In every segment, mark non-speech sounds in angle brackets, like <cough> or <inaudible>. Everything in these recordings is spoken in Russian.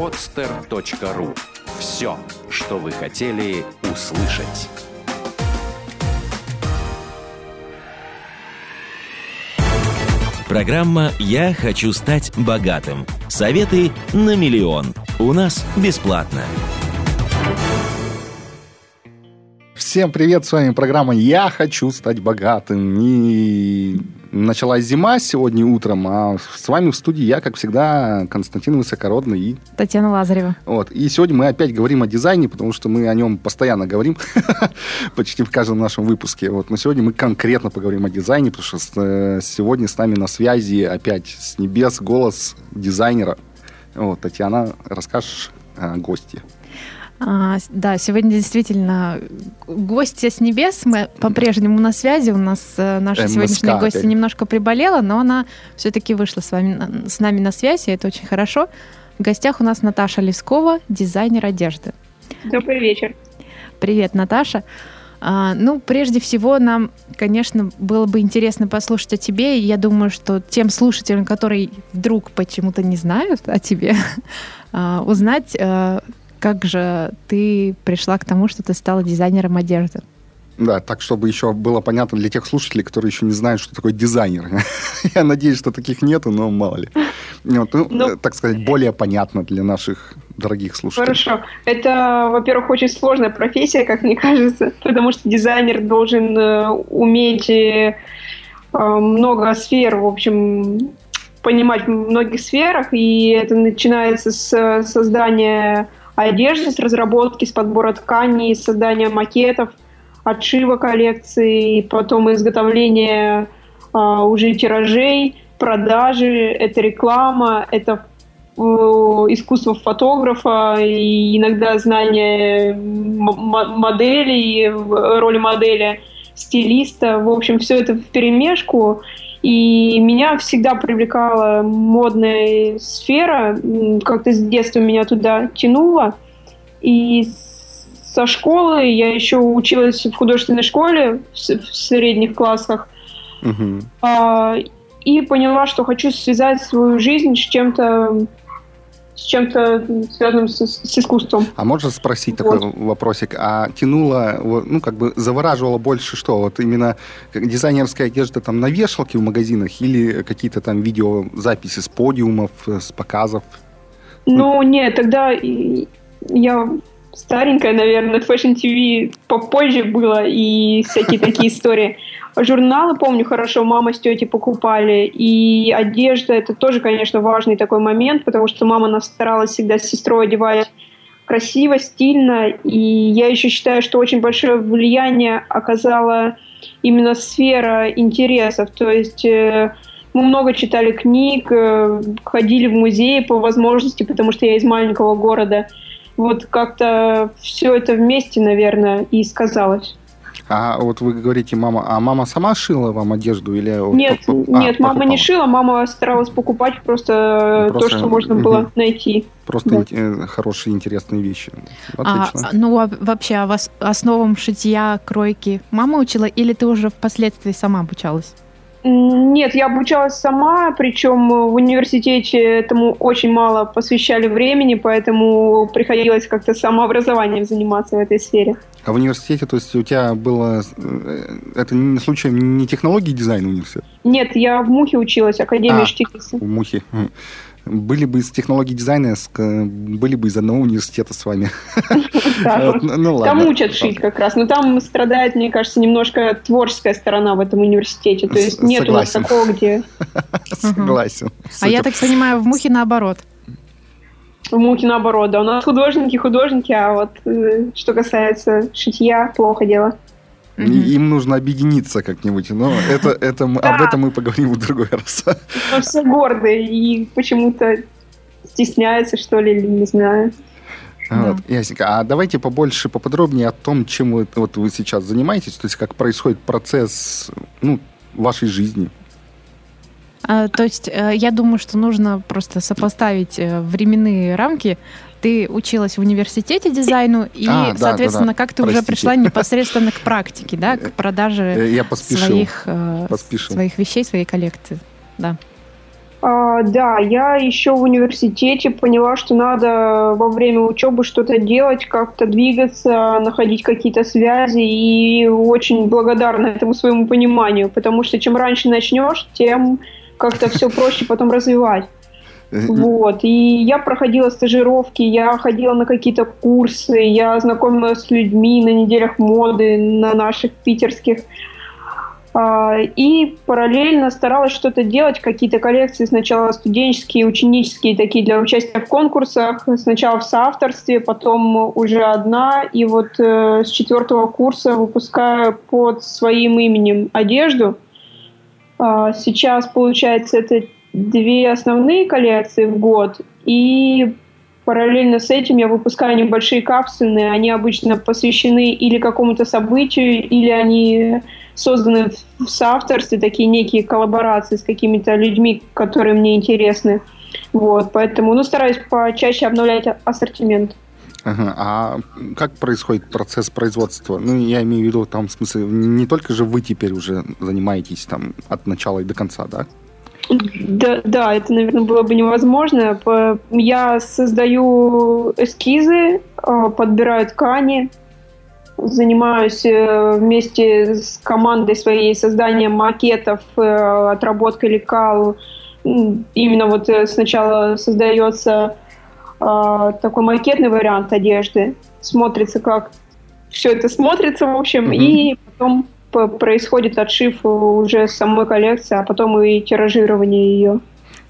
podster.ru Все, что вы хотели услышать. Программа «Я хочу стать богатым». Советы на миллион. У нас бесплатно. Всем привет, с вами программа «Я хочу стать богатым». И началась зима сегодня утром, а с вами в студии я, как всегда, Константин Высокородный и... Татьяна Лазарева. Вот. И сегодня мы опять говорим о дизайне, потому что мы о нем постоянно говорим, <laughs> почти в каждом нашем выпуске. Вот. Но сегодня мы конкретно поговорим о дизайне, потому что э, сегодня с нами на связи опять с небес голос дизайнера. Вот, Татьяна, расскажешь о гости. А, да, сегодня действительно гостья с небес. Мы по-прежнему на связи. У нас э, наша МСК сегодняшняя гостья немножко приболела, но она все-таки вышла с, вами, с нами на связь, и это очень хорошо. В гостях у нас Наташа Лескова, дизайнер одежды. Добрый вечер. Привет, Наташа. А, ну, прежде всего, нам, конечно, было бы интересно послушать о тебе. И я думаю, что тем слушателям, которые вдруг почему-то не знают о тебе, <laughs> а, узнать, э, как же ты пришла к тому, что ты стала дизайнером одежды? Да, так, чтобы еще было понятно для тех слушателей, которые еще не знают, что такое дизайнер. <laughs> Я надеюсь, что таких нету, но мало ли. Вот, ну, ну, так сказать, более понятно для наших дорогих слушателей. Хорошо. Это, во-первых, очень сложная профессия, как мне <laughs> кажется, потому что дизайнер должен э, уметь э, много сфер, в общем, понимать в многих сферах, и это начинается с создания одежды, с разработки, с подбора тканей, с создания макетов, отшива коллекции, потом изготовления а, уже тиражей, продажи, это реклама, это э, искусство фотографа и иногда знание моделей, роли модели, стилиста. В общем, все это в перемешку. И меня всегда привлекала модная сфера, как-то с детства меня туда тянуло. И со школы я еще училась в художественной школе в, средних классах. Угу. И поняла, что хочу связать свою жизнь с чем-то с чем-то связанным с, с искусством. А можно спросить вот. такой вопросик? А тянуло, ну, как бы завораживало больше что? Вот именно дизайнерская одежда там на вешалке в магазинах или какие-то там видеозаписи с подиумов, с показов? Ну, нет, тогда я старенькая, наверное, Fashion TV попозже было и всякие такие <laughs> истории. Журналы, помню хорошо, мама с тетей покупали. И одежда, это тоже, конечно, важный такой момент, потому что мама нас старалась всегда с сестрой одевать красиво, стильно. И я еще считаю, что очень большое влияние оказала именно сфера интересов. То есть э, мы много читали книг, э, ходили в музеи по возможности, потому что я из маленького города. Вот как-то все это вместе, наверное, и сказалось. А вот вы говорите, мама, а мама сама шила вам одежду или? Нет, а, нет, мама не шила, мама старалась покупать просто, просто то, что можно угу. было найти. Просто да. Э, хорошие, интересные вещи. Отлично. А, ну, а вообще, а вас основам шитья, кройки мама учила или ты уже впоследствии сама обучалась? Нет, я обучалась сама, причем в университете этому очень мало посвящали времени, поэтому приходилось как-то самообразованием заниматься в этой сфере. А в университете, то есть у тебя было... Э, это не случайно не технологии дизайна университет? Нет, я в МУХе училась, Академия а, Штиглица. в МУХе были бы из технологий дизайна, были бы из одного университета с вами. <laughs> Ну, ну там учат шить как раз, но там страдает, мне кажется, немножко творческая сторона в этом университете. То есть нет у нас такого, где... <laughs> Согласен. А я так понимаю, в Мухе наоборот. В Мухе наоборот, да. У нас художники, художники, а вот э, что касается шитья, плохо дело. Mm-hmm. Им нужно объединиться как-нибудь. Но это, это, да. об этом мы поговорим в другой раз. Но все гордые и почему-то стесняются, что ли, или не знаю. Вот, да. Ясненько. А давайте побольше, поподробнее о том, чем вы, вот вы сейчас занимаетесь, то есть как происходит процесс ну, вашей жизни. А, то есть э, я думаю, что нужно просто сопоставить э, временные рамки ты училась в университете дизайну, и, а, да, соответственно, да, да. как ты Простите. уже пришла непосредственно к практике, да, к продаже Я своих, э, своих вещей, своей коллекции. Да. А, да, я еще в университете поняла, что надо во время учебы что-то делать, как-то двигаться, находить какие-то связи, и очень благодарна этому своему пониманию, потому что чем раньше начнешь, тем как-то все проще потом развивать. Вот. И я проходила стажировки, я ходила на какие-то курсы, я знакомилась с людьми на неделях моды, на наших питерских. А, и параллельно старалась что-то делать, какие-то коллекции сначала студенческие, ученические, такие для участия в конкурсах, сначала в соавторстве, потом уже одна, и вот э, с четвертого курса выпускаю под своим именем одежду. А, сейчас, получается, это две основные коллекции в год, и параллельно с этим я выпускаю небольшие капсульные, они обычно посвящены или какому-то событию, или они созданы в соавторстве, такие некие коллаборации с какими-то людьми, которые мне интересны. Вот, поэтому, ну, стараюсь почаще обновлять ассортимент. Ага. А как происходит процесс производства? Ну, я имею в виду, там, в смысле, не только же вы теперь уже занимаетесь там от начала и до конца, да? Да, да, это, наверное, было бы невозможно. Я создаю эскизы, а, подбираю ткани, занимаюсь э, вместе с командой своей созданием макетов, э, отработкой лекал. Именно вот э, сначала создается такой макетный вариант одежды, смотрится как все это смотрится, в общем, mm-hmm. и потом происходит отшив уже самой коллекции, а потом и тиражирование ее.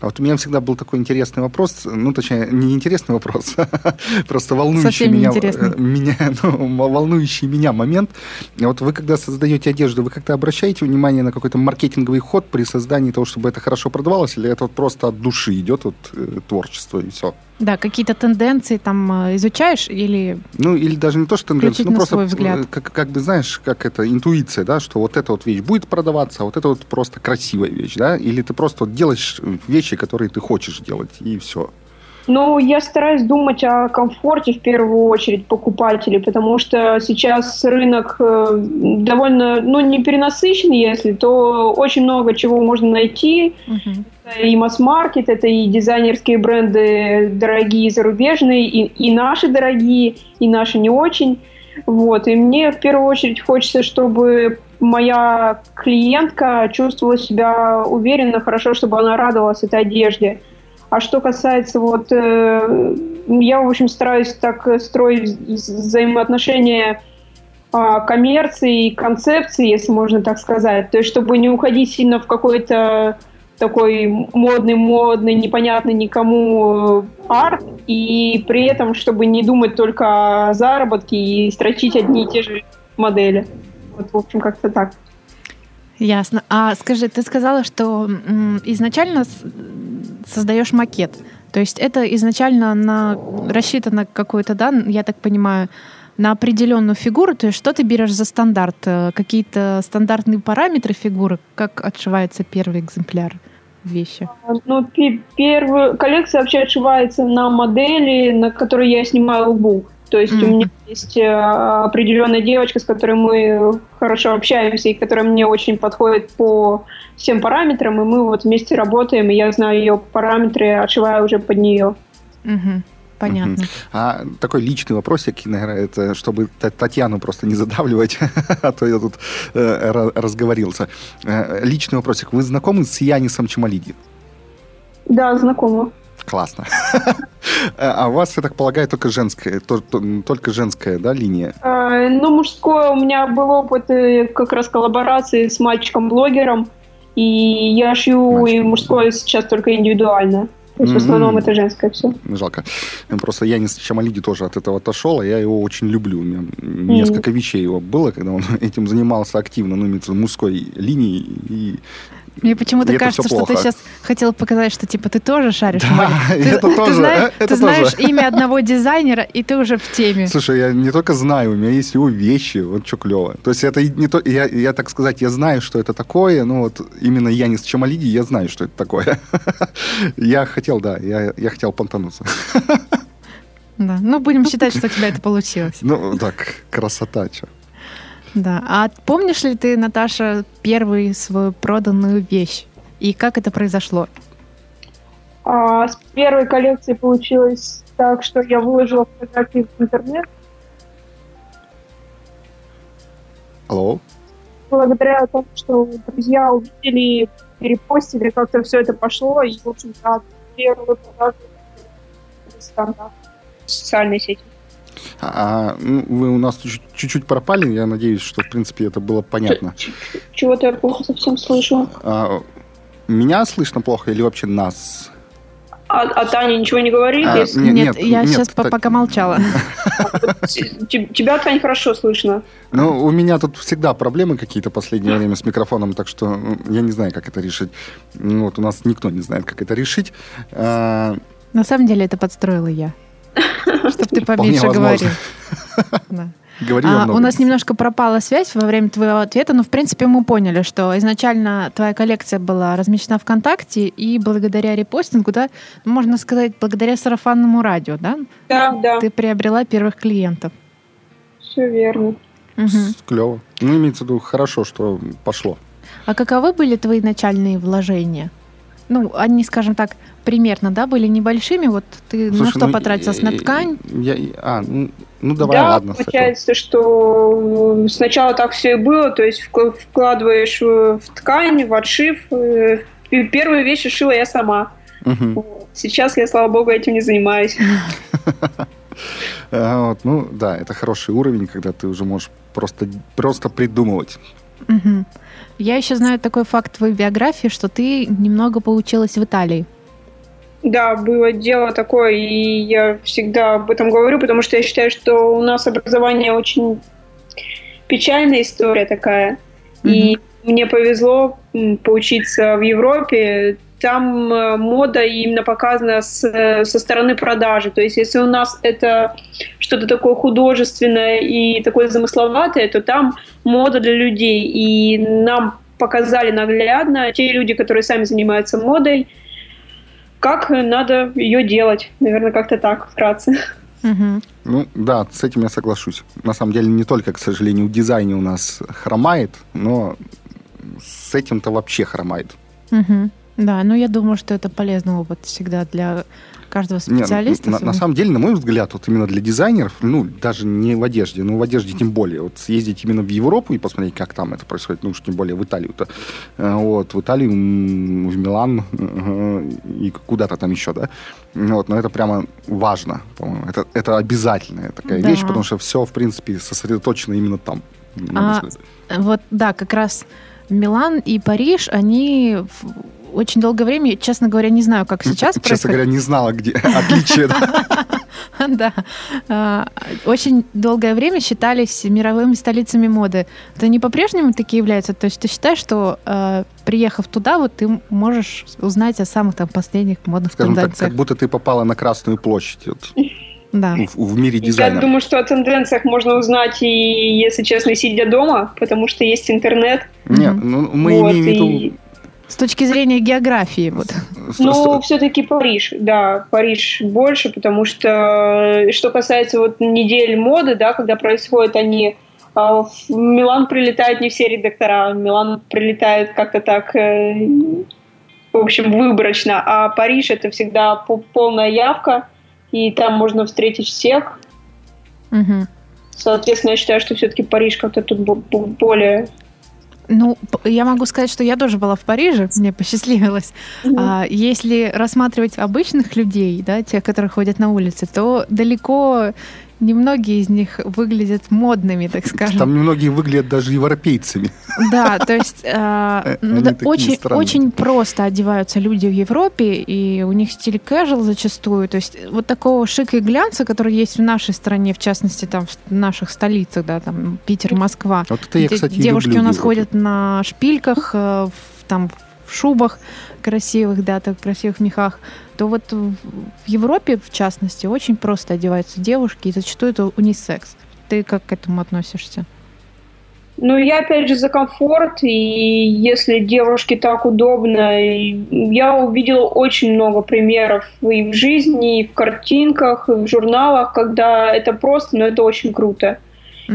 А вот у меня всегда был такой интересный вопрос, ну, точнее, не интересный вопрос, <laughs> просто волнующий меня, э, меня <laughs> ну, волнующий меня момент. Вот вы, когда создаете одежду, вы как-то обращаете внимание на какой-то маркетинговый ход при создании того, чтобы это хорошо продавалось, или это вот просто от души идет вот, э, творчество и все? Да, какие-то тенденции там э, изучаешь или... Ну, или даже не то, что тенденции, ну, просто взгляд. Как, как бы, знаешь, как это, интуиция, да, что вот эта вот вещь будет продаваться, а вот это вот просто красивая вещь, да, или ты просто вот делаешь вещи, которые ты хочешь делать, и все. Ну, я стараюсь думать о комфорте в первую очередь покупателей, потому что сейчас рынок э, довольно, ну, не перенасыщен, если, то очень много чего можно найти. Uh-huh и масс-маркет, это и дизайнерские бренды дорогие, зарубежные, и, и наши дорогие, и наши не очень. Вот. И мне в первую очередь хочется, чтобы моя клиентка чувствовала себя уверенно, хорошо, чтобы она радовалась этой одежде. А что касается вот, э, я в общем стараюсь так строить взаимоотношения э, коммерции и концепции, если можно так сказать. То есть, чтобы не уходить сильно в какой-то такой модный, модный, непонятный никому э, арт, и при этом, чтобы не думать только о заработке и строчить одни и те же модели. Вот, в общем, как-то так. Ясно. А скажи, ты сказала, что изначально создаешь макет. То есть это изначально на, рассчитано какой-то, да, я так понимаю, на определенную фигуру, то есть что ты берешь за стандарт? Э, какие-то стандартные параметры фигуры, как отшивается первый экземпляр? вещи? Ну, первую коллекция вообще отшивается на модели, на которой я снимаю лбук. То есть mm-hmm. у меня есть э, определенная девочка, с которой мы хорошо общаемся и которая мне очень подходит по всем параметрам, и мы вот вместе работаем, и я знаю ее параметры, отшиваю уже под нее. Mm-hmm. Понятно. А такой личный вопросик, наверное, это чтобы Татьяну просто не задавливать, <laughs> а то я тут э, разговорился. Э, личный вопросик. Вы знакомы с Янисом Чемалиди? Да, знакома. Классно. А у вас, я так полагаю, только женская, только женская, да, линия? А, ну, мужское у меня был опыт э, как раз коллаборации с мальчиком-блогером, и я шью и мужское сейчас только индивидуально. То есть в основном это женское все. Жалко. Просто я не с Чамалиди тоже от этого отошел, а я его очень люблю. У меня несколько вещей его было, когда он <laughs> этим занимался активно, ну, имеется мужской линией. И мне почему-то кажется, что ты сейчас хотел показать, что типа ты тоже шаришь да. <laughs> Ты, это тоже, ты знаешь, это ты знаешь имя одного дизайнера, и ты уже в теме. Слушай, я не только знаю, у меня есть его вещи, вот что клево. То есть это не то, я, я так сказать, я знаю, что это такое, но вот именно я не с Чамалиди, я знаю, что это такое. <laughs> Я хотел, да, я, я хотел понтануться. <laughs> Да, ну будем считать, что у тебя это получилось. Ну так, красота, что. Да. А помнишь ли ты, Наташа, первую свою проданную вещь? И как это произошло? А с первой коллекции получилось так, что я выложила фотографии в интернет. Алло? Благодаря тому, что друзья увидели, перепостили, как-то все это пошло, и, в общем, да, первую продажу стандарт социальной сети. А, ну, вы у нас чуть- чуть-чуть пропали, я надеюсь, что, в принципе, это было понятно. Чего-то я плохо совсем слышу. А, меня слышно плохо или вообще нас? А, а Таня ничего не говорит? А, Если- Нет, Нет, нет, я нет, сейчас так- пока молчала. <laughs> Тебя, Тань, хорошо слышно. Ну, у меня тут всегда проблемы какие-то в последнее время с микрофоном, так что я не знаю, как это решить. Ну, Вот у нас никто не знает, как это решить. А, На самом деле это подстроила я. Чтоб ты <laughs> поменьше говорил. <laughs> Говорила А, у нас немножко пропала связь во время твоего ответа, но в принципе мы поняли, что изначально твоя коллекция была размещена ВКонтакте, и благодаря репостингу, да, можно сказать, благодаря сарафанному радио, да, Да, да, ты приобрела первых клиентов. все верно. Мгм. Клево. Ну, имеется в виду, хорошо, что пошло. А каковы были твои начальные вложения? Ну, они, скажем так, примерно, да, были небольшими. Вот ты на Слушай, что ну, потратился? На э, ткань? Я, а, ну, ну, давай, да, ладно. получается, что сначала так все и было, то есть вк- вкладываешь э, в ткань, в отшив. э, и Первые вещи шила я сама. Вот. Сейчас я, слава богу, этим не занимаюсь. <laughs> <laughs> А, вот, ну, да, это хороший уровень, когда ты уже можешь просто, просто придумывать. Я еще знаю такой факт в твоей биографии, что ты немного поучилась в Италии. Да, было дело такое, и я всегда об этом говорю, потому что я считаю, что у нас образование очень печальная история такая. И мне повезло поучиться в Европе. Там э, мода именно показана с, э, со стороны продажи. То есть, если у нас это что-то такое художественное и такое замысловатое, то там мода для людей. И нам показали наглядно те люди, которые сами занимаются модой, как надо ее делать. Наверное, как-то так, вкратце. Мгм. Ну, да, с этим я соглашусь. На самом деле, не только, к сожалению, в дизайне у нас хромает, но с этим-то вообще хромает. Мгм. Да, ну я думаю, что это полезный опыт всегда для каждого Не, специалиста. на, на самом деле, на мой взгляд, вот именно для дизайнеров, ну, даже не в одежде, но в одежде тем более, вот съездить именно в Европу и посмотреть, как там это происходит, ну уж тем более в Италию-то, Э, вот, в Италию, в Милан э, и куда-то там еще, да, вот, но это прямо важно, по-моему, это, это обязательная такая Да. вещь, потому что все, в принципе, сосредоточено именно там. А, взгляд. Вот, да, как раз Милан и Париж, они очень долгое время, честно говоря, не знаю, как сейчас Честно происходит. говоря, не знала, где <laughs> отличие. <laughs> да. А, Очень долгое время считались мировыми столицами моды. Это не по-прежнему такие являются? То есть ты считаешь, что э, приехав туда, вот ты можешь узнать о самых там последних модных Скажем так, тенденциях? как будто ты попала на Красную площадь вот, Да. в, в мире Я дизайна. думаю, что о тенденциях можно узнать и, если честно, сидя дома, потому что есть интернет. Нет, ну, мы Вот, имеем в виду... С точки зрения географии, вот. Ну, все-таки Париж, да, Париж больше, потому что, э, что касается вот недель моды, да, когда происходят они, а, в Милан прилетают не все редактора, в Милан прилетают как-то так, э, в общем, выборочно, а Париж это всегда по- полная явка, и там можно встретить всех. Мгм. Соответственно, я считаю, что все-таки Париж как-то тут бо- бо- более... Ну, я могу сказать, что я тоже была в Париже, мне посчастливилось. А, если рассматривать обычных людей, да, тех, которые ходят на улице, то далеко немногие из них выглядят модными, так скажем. Там многие выглядят даже европейцами. Да, <laughs> то есть э, Э, ну да, очень, странные. очень просто одеваются люди в Европе, и у них стиль casual зачастую. То есть вот такого шика и глянца, который есть в нашей стране, в частности, там в наших столицах, да, там Питер, Москва. Вот это я, кстати, девушки люблю у нас ходят на шпильках, э, в, там в шубах красивых, да, так красивых мехах, то вот в, Европе, в частности, очень просто одеваются девушки, и зачастую это унисекс. Ты как к этому относишься? Ну, я опять же за комфорт, и если девушке так удобно, я увидела очень много примеров и в жизни, и в картинках, и в журналах, когда это просто, но это очень круто.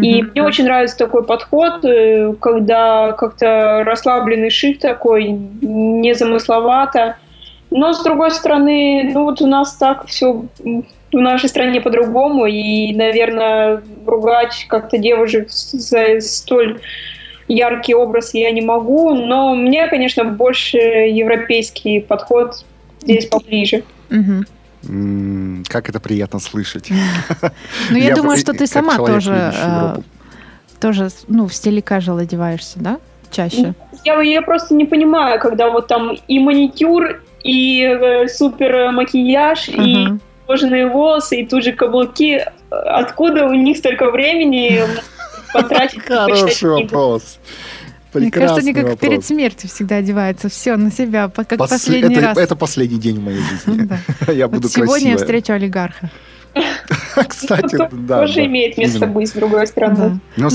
И Мгм. мне очень нравится такой подход, э, когда как-то расслабленный шик такой, незамысловато. Но, с другой стороны, ну вот у нас так все в нашей стране по-другому, и, наверное, ругать как-то девушек за столь яркий образ я не могу, но мне, конечно, больше европейский подход здесь поближе. Угу. Как это приятно слышать. <laughs> Ну, я думаю, что ты сама тоже э, тоже, ну, в стиле casual одеваешься, да? Чаще. Я, я просто не понимаю, когда вот там и маникюр, и э, супер макияж, uh-huh. и кожаные волосы, и тут же каблуки. Откуда у них столько времени потратить? <laughs> Хороший вопрос. Мне кажется, они как вопрос. перед смертью всегда одеваются. Все на себя, как Пос... последний это, раз. Это последний день в моей жизни. <laughs> <laughs> Я буду Сегодня я встречу олигарха. <laughs> Кстати, да. Тоже имеет место быть, с другой стороны. Но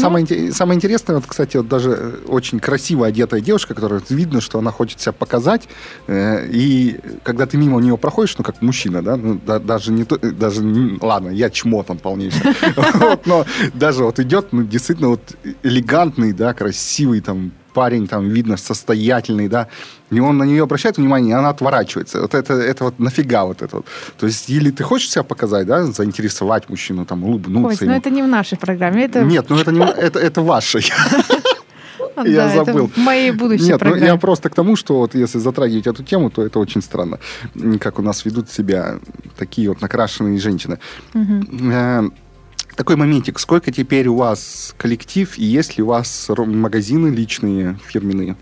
самое интересное, вот, кстати, вот даже э, очень красиво одетая девушка, которая видно, что она хочет себя показать, э, и когда ты мимо нее проходишь, ну, как мужчина, да, ну, даже не то, э, даже, ладно, я чмо там полнейший, <laughs> но даже вот идет, ну, действительно, вот элегантный, да, красивый, там, парень, там, видно, состоятельный, да, и он на нее обращает внимание, и она отворачивается. Вот это, это вот нафига вот это вот. То есть, или ты хочешь себя показать, да, заинтересовать мужчину, там, улыбнуться. Ой, но это не в нашей программе. Это... Нет, ну это не это, это ваше. <laughs> Я да, забыл. Это в моей будущей Нет, программе. ну я просто к тому, что вот если затрагивать эту тему, то это очень странно, как у нас ведут себя такие вот накрашенные женщины. Угу такой моментик. Сколько теперь у вас коллектив и есть ли у вас магазины личные, фирменные?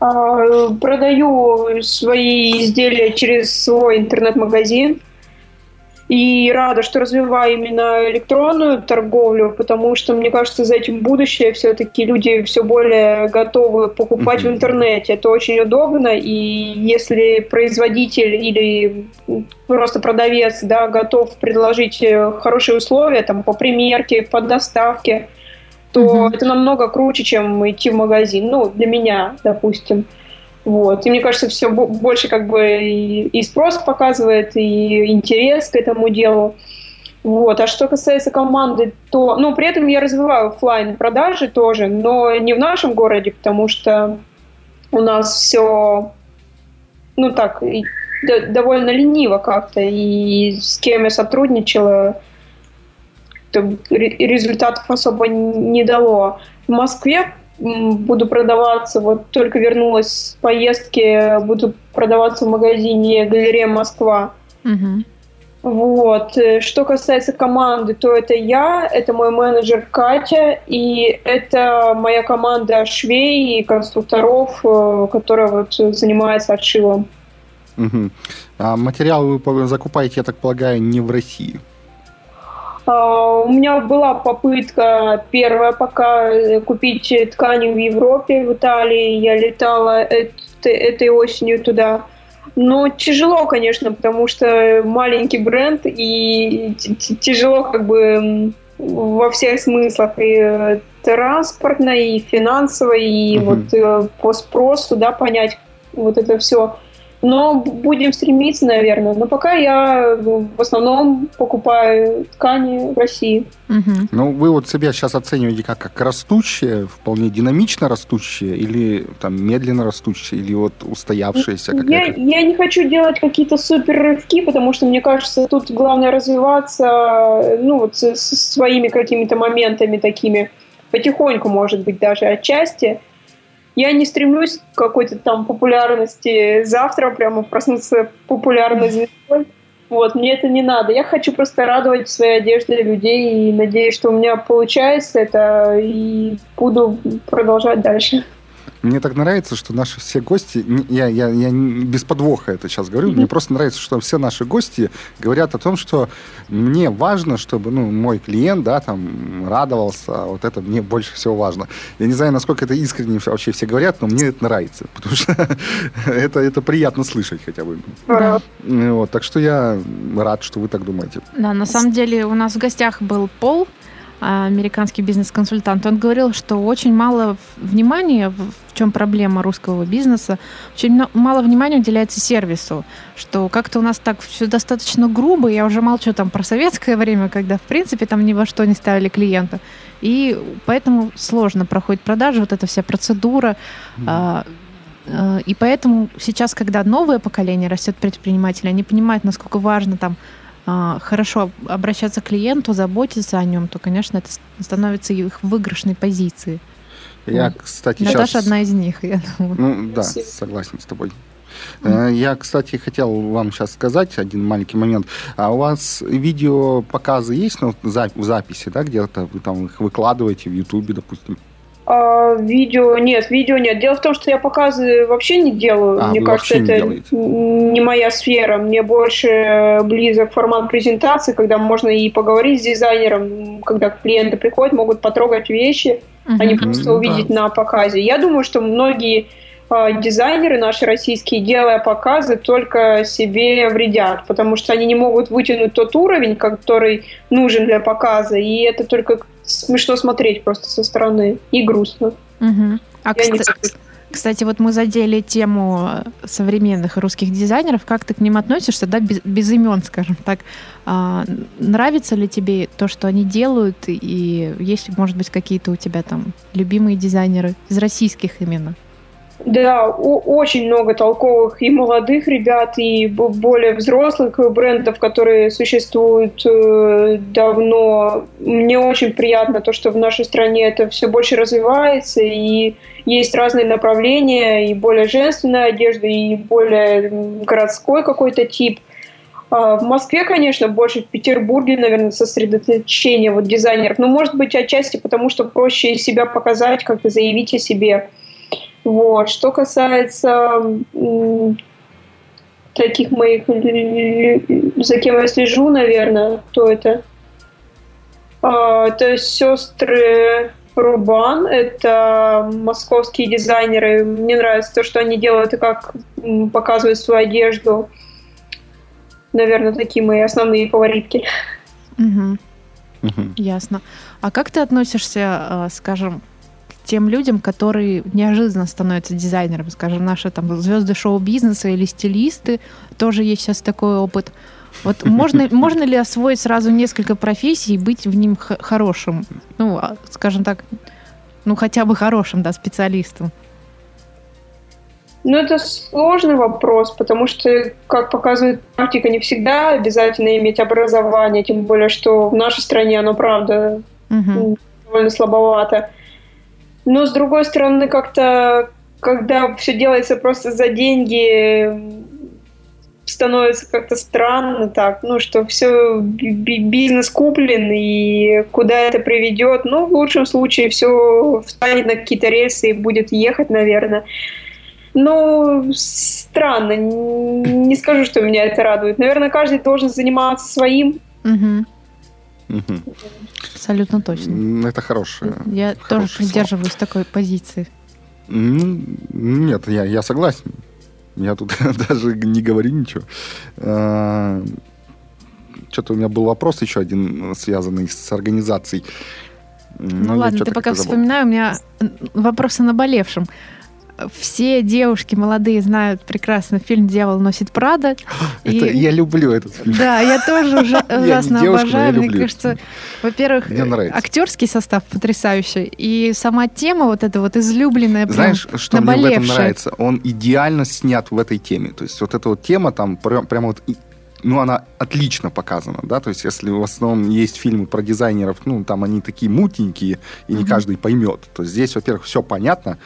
А, продаю свои изделия через свой интернет-магазин. И рада, что развиваю именно электронную торговлю, потому что, мне кажется, за этим будущее все-таки люди все более готовы покупать uh-huh. в интернете. Это очень удобно, и если производитель или просто продавец да, готов предложить э, хорошие условия там, по примерке, по доставке, то uh-huh. это намного круче, чем идти в магазин. Ну, для меня, допустим. Вот. И мне кажется, все больше как бы и, спрос показывает, и интерес к этому делу. Вот. А что касается команды, то, ну, при этом я развиваю офлайн продажи тоже, но не в нашем городе, потому что у нас все, ну так, довольно лениво как-то, и с кем я сотрудничала, результатов особо не дало. В Москве буду продаваться, вот только вернулась с поездки, буду продаваться в магазине «Галерея Москва». Угу. Вот. Что касается команды, то это я, это мой менеджер Катя, и это моя команда швей и конструкторов, э, которая вот занимается отшивом. Угу. А материал вы закупаете, я так полагаю, не в России? А, у меня была попытка первая пока э, купить ткани в Европе, в Италии. Я летала этой осенью туда. Но тяжело, конечно, потому что маленький бренд и тяжело как бы во всех смыслах и э, транспортно, и финансово, и угу. вот э, по спросу, да, понять вот это все. Но будем стремиться, наверное. Но пока я в основном покупаю ткани в России. Угу. Ну, вы вот себя сейчас оцениваете как, как растущее, вполне динамично растущее, или там медленно растущее, или вот устоявшееся? Я, я не хочу делать какие-то супер рывки, потому что, мне кажется, тут главное развиваться, ну, вот со, со своими какими-то моментами такими, потихоньку, может быть, даже отчасти. Я не стремлюсь к какой-то там популярности завтра, прямо проснуться популярной звездой. Вот, мне это не надо. Я хочу просто радовать своей одеждой людей и надеюсь, что у меня получается это и буду продолжать дальше. Мне так нравится, что наши все гости, я, я, я без подвоха это сейчас говорю, мне просто нравится, что все наши гости говорят о том, что мне важно, чтобы ну, мой клиент да, там, радовался, а вот это мне больше всего важно. Я не знаю, насколько это искренне вообще все говорят, но мне это нравится, <laughs> потому что это, это приятно слышать хотя бы. Да. Вот, так что я рад, что вы так думаете. Да, на самом деле у нас в гостях был Пол, американский бизнес-консультант, он говорил, что очень мало внимания, в чем проблема русского бизнеса, очень мало внимания уделяется сервису, что как-то у нас так все достаточно грубо, я уже молчу там про советское время, когда в принципе там ни во что не ставили клиента, и поэтому сложно проходит продажа, вот эта вся процедура, mm-hmm Э, и поэтому сейчас, когда новое поколение растет предпринимателей, они понимают, насколько важно там а, хорошо обращаться к клиенту, заботиться о нем, то, конечно, это становится их выигрышной позицией. Я, кстати, Наташа сейчас... одна из них, я думаю. Ну, да, Спасибо. согласен с тобой. Э, Я, кстати, хотел вам сейчас сказать один маленький момент. А у вас видео показы есть ну, в записи, да, где-то вы там их выкладываете в Ютубе, допустим? А, видео нет, видео нет. Дело в том, что я показы вообще не делаю. А, Мне вы кажется, вообще не это делаете? не моя сфера. Мне больше близок формат презентации, когда можно и поговорить с дизайнером, когда клиенты приходят, могут потрогать вещи, а не просто увидеть да. на показе. Я думаю, что многие а, дизайнеры наши российские, делая показы, только себе вредят, потому что они не могут вытянуть тот уровень, который нужен для показа, и это только смешно смотреть просто со стороны и грустно. Мгм. А, Я не кста- кстати, вот мы задели тему современных русских дизайнеров. Как ты к ним относишься, да, без, без имен, скажем так? А, нравится ли тебе то, что они делают? И есть, может быть, какие-то у тебя там любимые дизайнеры из российских именно? Да, очень много толковых и молодых ребят, и более взрослых брендов, которые существуют э, давно. Мне очень приятно то, что в нашей стране это все больше развивается, и есть разные направления, и более женственная одежда, и более городской какой-то тип. А В Москве, конечно, больше в Петербурге, наверное, сосредоточение вот дизайнеров. Но, может быть, отчасти потому, что проще себя показать, как-то заявить о себе. Вот. Что касается таких моих, лю- за кем я слежу, наверное, кто это? А, это сестры Рубан, это московские дизайнеры. Мне нравится то, что они делают и как показывают свою одежду. Наверное, такие мои основные фаворитки. Мгм. Мгм. Ясно. А как ты относишься, э, скажем, тем людям, которые неожиданно становятся дизайнерами, скажем, наши там звезды шоу-бизнеса или стилисты, тоже есть сейчас такой опыт. Вот можно, <laughs> можно ли освоить сразу несколько профессий и быть в ним х- хорошим? Ну, а, скажем так, ну хотя бы хорошим, да, специалистом. Ну, это сложный вопрос, потому что, как показывает практика, не всегда обязательно иметь образование, тем более, что в нашей стране оно, правда, Мгм. довольно слабовато. Но, с другой стороны, как-то, когда все делается просто за деньги, становится как-то странно так, ну, что все бизнес куплен, и куда это приведет, ну, в лучшем случае все встанет на какие-то рельсы и будет ехать, наверное. Ну, странно, не скажу, что меня это радует. Наверное, каждый должен заниматься своим, Мгм. Абсолютно точно. Это хорошее. Я тоже хорошее слово. придерживаюсь такой позиции. Ну, Нет, я, я согласен. Я тут <laughs> даже не говорю ничего. Что-то у меня был вопрос еще один, связанный с организацией. Ну, ладно, ты пока вспоминаю, у меня м, вопрос о наболевшем. Все девушки молодые знают прекрасно фильм «Дьявол носит Прада». <gasps> Это, И- Я люблю этот фильм. Да, я тоже <laughs> ужа- ужасно девушка, обожаю. Мне люблю кажется, во-первых, актерский состав потрясающий, и сама тема вот эта вот излюбленная, прям Знаешь, что мне в этом наболевшая. нравится? Он идеально снят в этой теме. То есть вот эта вот тема там прям, прямо вот... Ну, она отлично показана, да, то есть если в основном есть фильмы про дизайнеров, ну, там они такие мутненькие, и не Мгм. каждый поймет, то здесь, во-первых, все понятно,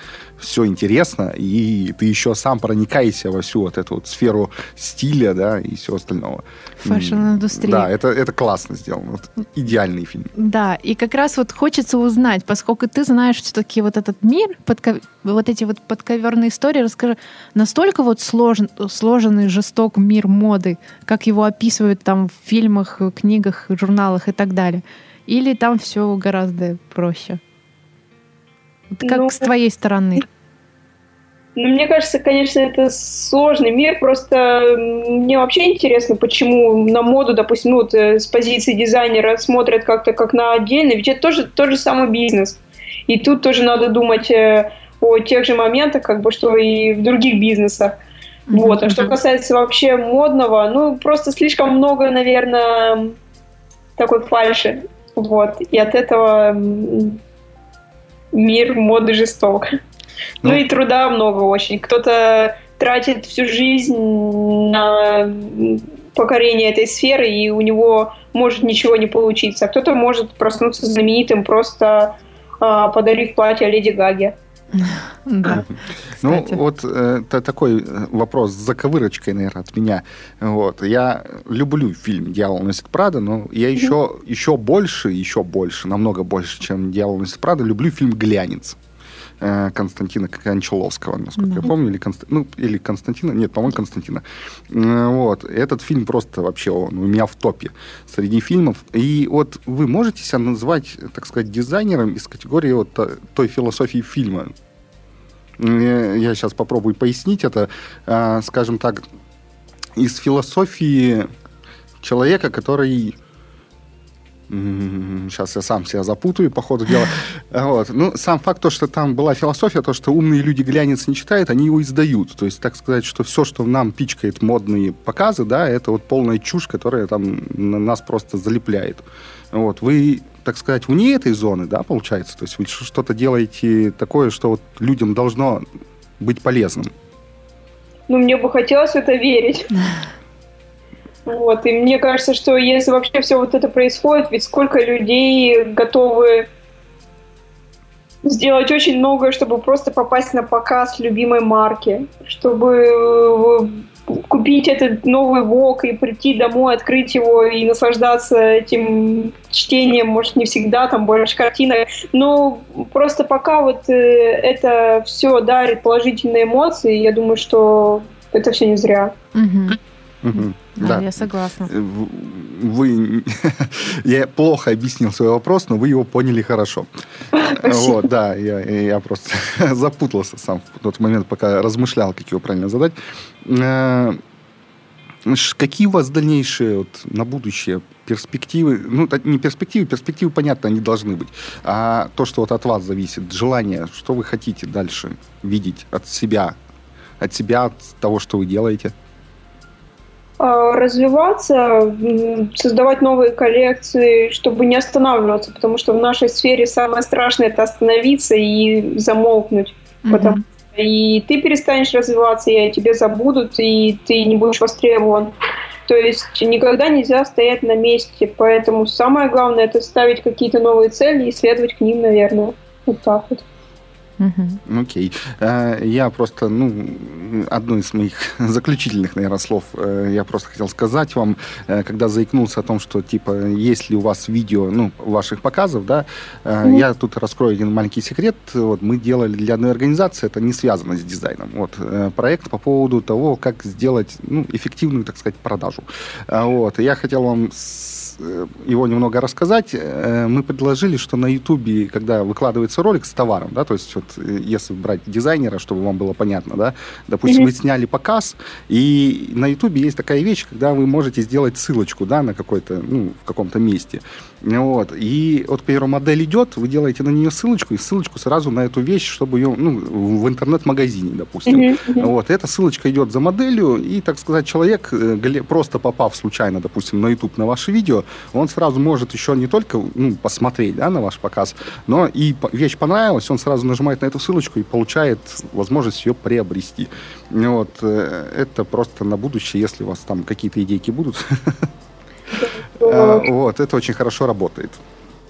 все интересно, и ты еще сам проникаешься во всю вот эту вот сферу стиля, да, и всего остального. Фэшн-индустрия. Да, это, это классно сделано. Вот идеальный фильм. Да, и как раз вот хочется узнать, поскольку ты знаешь все-таки вот этот мир, подко- вот эти вот подковерные истории, расскажи, настолько вот сложен, сложенный, жесток мир моды, как его описывают там в фильмах, книгах, журналах и так далее? Или там все гораздо проще? Как Ну, с твоей стороны? Ну, мне кажется, конечно, это сложный мир. Просто мне вообще интересно, почему на моду, допустим, ну, вот, э, с позиции дизайнера смотрят как-то как на отдельный. Ведь это тоже тот же самый бизнес. И тут тоже надо думать э, о тех же моментах, как бы, что и в других бизнесах. Вот. А что касается вообще модного, ну, просто слишком много, наверное, такой фальши. Вот. И от этого мир моды жесток. Ну, ну и труда много очень. Кто-то тратит всю жизнь на покорение этой сферы, и у него может ничего не получиться. А кто-то может проснуться знаменитым, просто э, подарив платье Леди Гаге. Да. Ну, вот это такой э, вопрос с заковырочкой, наверное, от меня. Вот. Я люблю фильм «Дьявол носит Прада», но я еще, еще больше, еще больше, намного больше, чем «Дьявол носит Прада», люблю фильм «Глянец». Э, Константина Кончаловского, насколько да. я помню, или, Конст... ну, или Константина, нет, по-моему, Константина. Э, вот. Этот фильм просто вообще он у меня в топе среди фильмов. И вот вы можете себя назвать, так сказать, дизайнером из категории вот той философии фильма? Я сейчас попробую пояснить это. Э, скажем так, из философии человека, который Сейчас я сам себя запутаю по ходу дела. Вот. Ну, сам факт, то, что там была философия, то, что умные люди глянец не читают, они его издают. То есть, так сказать, что все, что нам пичкает модные показы, да, это вот полная чушь, которая там нас просто залепляет. Вот. Вы, так сказать, вне этой зоны, да, получается? То есть вы что-то делаете такое, что вот людям должно быть полезным. Ну, мне бы хотелось это верить. <laughs> Вот, и мне кажется, что если вообще все вот это происходит, ведь сколько людей готовы сделать очень многое, чтобы просто попасть на показ любимой марки, чтобы э, купить этот новый ВОК и прийти домой, открыть его и наслаждаться этим чтением, может, не всегда, там больше картинок, но просто пока вот э, это все дарит положительные эмоции, я думаю, что это все не зря. Угу. Угу. Да, я согласна. Э, вы, <laughs> я плохо объяснил свой вопрос, но вы его поняли хорошо. <laughs> Вот, да, я, я просто <laughs> запутался сам в тот момент, пока размышлял, как его правильно задать. Э, какие у вас дальнейшие вот, на будущее перспективы? Ну, не перспективы, перспективы, понятно, они должны быть. А то, что вот от вас зависит, желание, что вы хотите дальше видеть от себя, от себя, от того, что вы делаете? А, развиваться, создавать новые коллекции, чтобы не останавливаться, потому что в нашей сфере самое страшное это остановиться и замолкнуть. Mm-hmm. Потому и ты перестанешь развиваться, и о тебе забудут, и ты не будешь востребован. То есть никогда нельзя стоять на месте, поэтому самое главное это ставить какие-то новые цели и следовать к ним, наверное. Вот так вот. Угу. Окей. Э, я просто, ну, одно из моих <laughs> заключительных, наверное, слов э, я просто хотел сказать вам, э, когда заикнулся о том, что, типа, есть ли у вас видео, ну, ваших показов, да, угу. я тут раскрою один маленький секрет. Вот, мы делали для одной организации, это не связано с дизайном. Вот, проект по поводу того, как сделать, ну, эффективную, так сказать, продажу. Вот, я хотел вам его немного рассказать. Мы предложили, что на Ютубе, когда выкладывается ролик с товаром, да, то есть вот Э, если брать дизайнера, чтобы вам было понятно, да, допустим, mm-hmm. вы сняли показ, и на Ютубе есть такая вещь, когда вы можете сделать ссылочку, да, на какой-то, ну, в каком-то месте. Вот. И вот, к примеру, модель идет, вы делаете на нее ссылочку, и ссылочку сразу на эту вещь, чтобы ее, ну, в интернет-магазине, допустим. Mm-hmm. Mm-hmm. Вот. Эта ссылочка идет за моделью, и, так сказать, человек, э, просто попав случайно, допустим, на YouTube на ваше видео, он сразу может еще не только ну, посмотреть, да, на ваш показ, но и вещь понравилась, он сразу нажимает на эту ссылочку и получает возможность ее приобрести. Вот. Э, это просто на будущее, если у вас там какие-то идейки будут. Э, вот, это очень хорошо работает.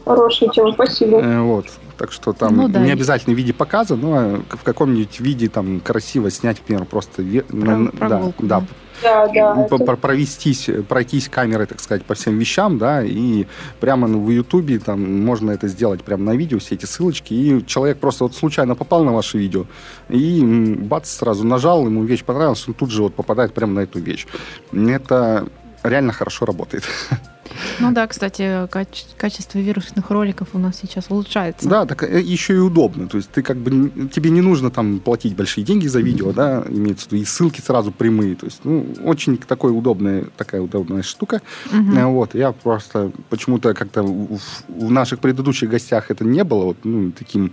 Хорошая тема, спасибо. Э, вот. Так что там ну, да. не обязательно в виде показа, но в каком-нибудь виде там красиво снять, например, просто Про, да, да, да, да, это... провестись, пройтись камерой, так сказать, по всем вещам, да, и прямо в Ютубе там можно это сделать прямо на видео, все эти ссылочки, и человек просто вот случайно попал на ваше видео, и бац, сразу нажал, ему вещь понравилась, он тут же вот попадает прямо на эту вещь. Это реально хорошо работает. <laughs> Ну да, кстати, каче- качество вирусных роликов у нас сейчас улучшается. Да, так э, еще и удобно. То есть ты как бы тебе не нужно там платить большие деньги за видео, да, имеется в виду, и ссылки сразу прямые. То есть, ну, очень такой удобная, такая удобная штука. Угу. Вот, я просто почему-то как-то в, в наших предыдущих гостях это не было вот, ну, таким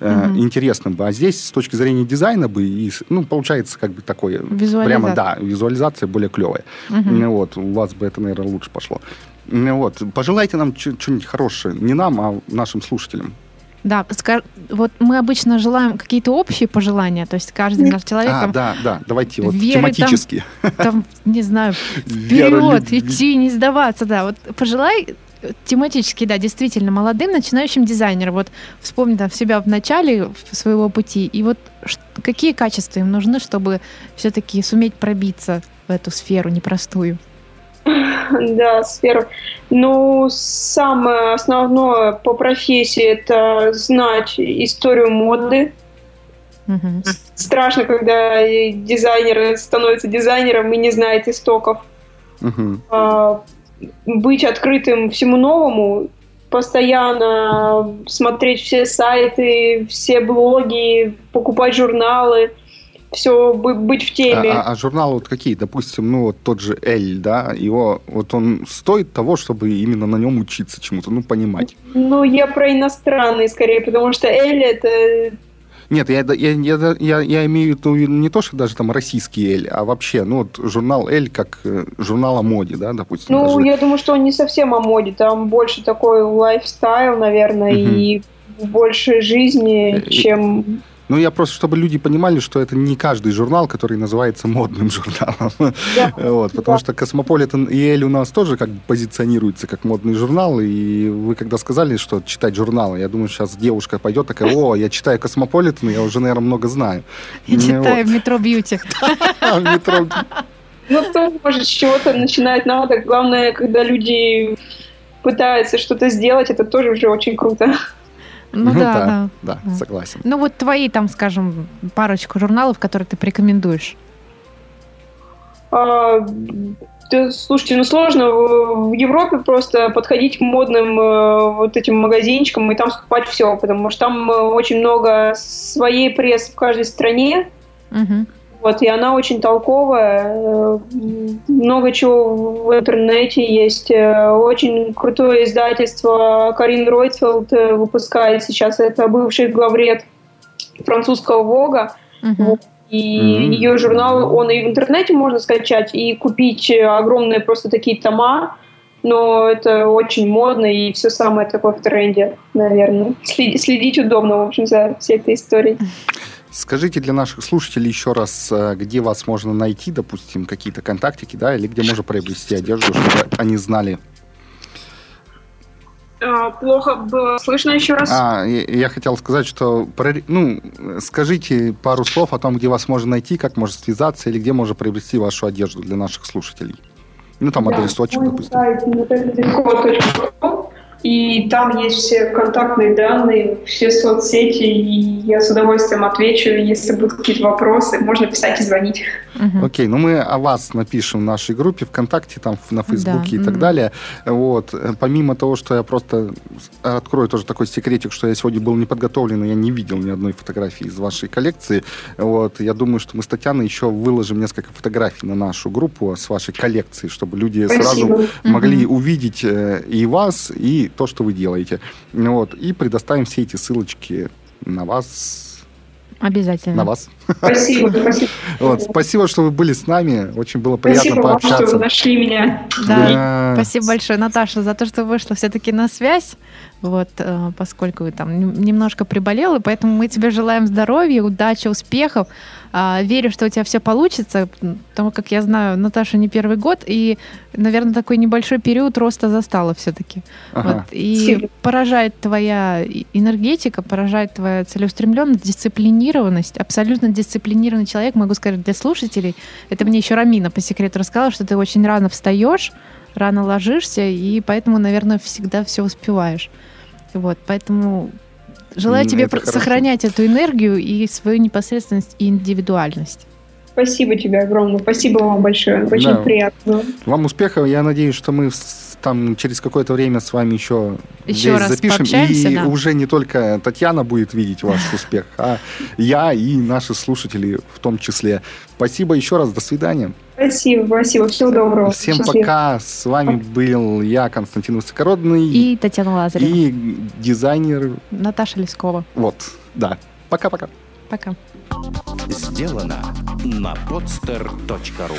э, угу. интересным бы. А здесь с точки зрения дизайна бы, и, ну, получается как бы такое... Прямо, да, визуализация более клевая. Угу. Вот, у вас бы это, наверное, лучше пошло. Вот. Пожелайте нам что-нибудь хорошее. Не нам, а нашим слушателям. Да, вот мы обычно желаем какие-то общие пожелания, то есть каждый наш человек... А, там, да, да, давайте вот веры, тематически. Там, <laughs> там, не знаю, <laughs> вперед, идти, не сдаваться, да. Вот пожелай тематически, да, действительно, молодым начинающим дизайнерам. Вот вспомни там себя в начале своего пути, и вот какие качества им нужны, чтобы все-таки суметь пробиться в эту сферу непростую? <laughs> Да, сферу. Ну, самое основное по профессии это знать историю моды. Угу. Страшно, когда дизайнер становится дизайнером и не знает истоков. Угу. А, быть открытым всему новому, постоянно смотреть все сайты, все блоги, покупать журналы, все быть в теме. А, а, а журналы вот какие? Допустим, ну вот тот же Эль, да, его вот он стоит того, чтобы именно на нем учиться чему-то, ну понимать. Ну я про иностранные скорее, потому что Elle это нет, я, я, я, я, я имею в виду не то, что даже там российский Elle, а вообще, ну, вот журнал Elle как э, журнал о моде, да, допустим. Ну, даже... я думаю, что он не совсем о моде, там больше такой lifestyle, наверное, угу. и больше жизни, чем ну, я просто, чтобы люди понимали, что это не каждый журнал, который называется модным <laughs> журналом. Да. вот, потому да. что Космополитен и Elle у нас тоже как бы позиционируется как модный журнал. И вы когда сказали, что читать журналы, я думаю, сейчас девушка пойдет такая, о, я читаю Космополитен, я уже, наверное, много знаю. <laughs> Я читаю в метро Beauty. <laughs> В метро Ну, кто может с чего-то начинать надо. Главное, когда люди пытаются что-то сделать, это тоже уже очень круто. Ну, ну да, да, да, да, согласен. Ну вот твои там, скажем, парочку журналов, которые ты порекомендуешь. А, да, слушайте, ну сложно в Европе просто подходить к модным э, вот этим магазинчикам и там скупать все, потому что там э, очень много своей прессы в каждой стране. Угу. Вот, и она очень толковая. Э, много чего в интернете есть. Э, очень крутое издательство Карин Ройтфелд э, выпускает сейчас. Это бывший главред французского Вога. Uh-huh. И mm-hmm. ее журнал, он и в интернете можно скачать, и купить огромные просто такие тома. Но это очень модно, и все самое такое в тренде, наверное. Следить, следить удобно, в общем, за всей этой историей. Скажите для наших слушателей еще раз, э, где вас можно найти, допустим, какие-то контактики, да, или где можно приобрести одежду, чтобы они знали. А, плохо было слышно еще раз. А, я, хотел сказать, что ну, скажите пару слов о том, где вас можно найти, как можно связаться, или где можно приобрести вашу одежду для наших слушателей. Ну, там да, адресочек, допустим. Сайт и там есть все контактные данные, все соцсети, и я с удовольствием отвечу, если будут какие-то вопросы, можно писать и звонить. Окей, okay, ну мы о вас напишем в нашей группе ВКонтакте, там на Фейсбуке да. и так далее. Вот. Помимо того, что я просто открою тоже такой секретик, что я сегодня был не подготовлен, я не видел ни одной фотографии из вашей коллекции. Вот. Я думаю, что мы с Татьяной еще выложим несколько фотографий на нашу группу с вашей коллекцией, чтобы люди Спасибо. сразу могли увидеть э, и вас, и то, что вы делаете. Вот. И предоставим все эти ссылочки на вас Обязательно. На вас. Спасибо, спасибо. Вот, спасибо, что вы были с нами. Очень было приятно спасибо пообщаться. Спасибо вам, что нашли меня. Да, да. Спасибо большое, Наташа, за то, что вышла все-таки на связь. Вот, э, поскольку там немножко приболела, поэтому мы тебе желаем здоровья, удачи, успехов. А, верю, что у тебя все получится, потому как я знаю Наташа не первый год, и, наверное, такой небольшой период роста застала все-таки. Ага. Вот, и поражает твоя энергетика, поражает твоя целеустремленность, дисциплинированность. Абсолютно дисциплинированный человек, могу сказать для слушателей. Это мне еще Рамина по секрету рассказала, что ты очень рано встаешь, рано ложишься, и поэтому, наверное, всегда все успеваешь. Вот, поэтому Желаю тебе это сохранять хорошо. эту энергию и свою непосредственность и индивидуальность. Спасибо тебе огромное. Спасибо вам большое. Очень да. приятно. Вам успехов. Я надеюсь, что мы там через какое-то время с вами еще, еще раз запишем. И да. уже не только Татьяна будет видеть ваш успех, а я и наши слушатели в том числе. Спасибо еще раз. До свидания. Спасибо, спасибо. Всего доброго. Всем Счастливо. пока. С вами был я, Константин Высокородный. И Татьяна Лазарева. И дизайнер... Наташа Лескова. Вот, да. Пока-пока. Пока. Сделано на podster.ru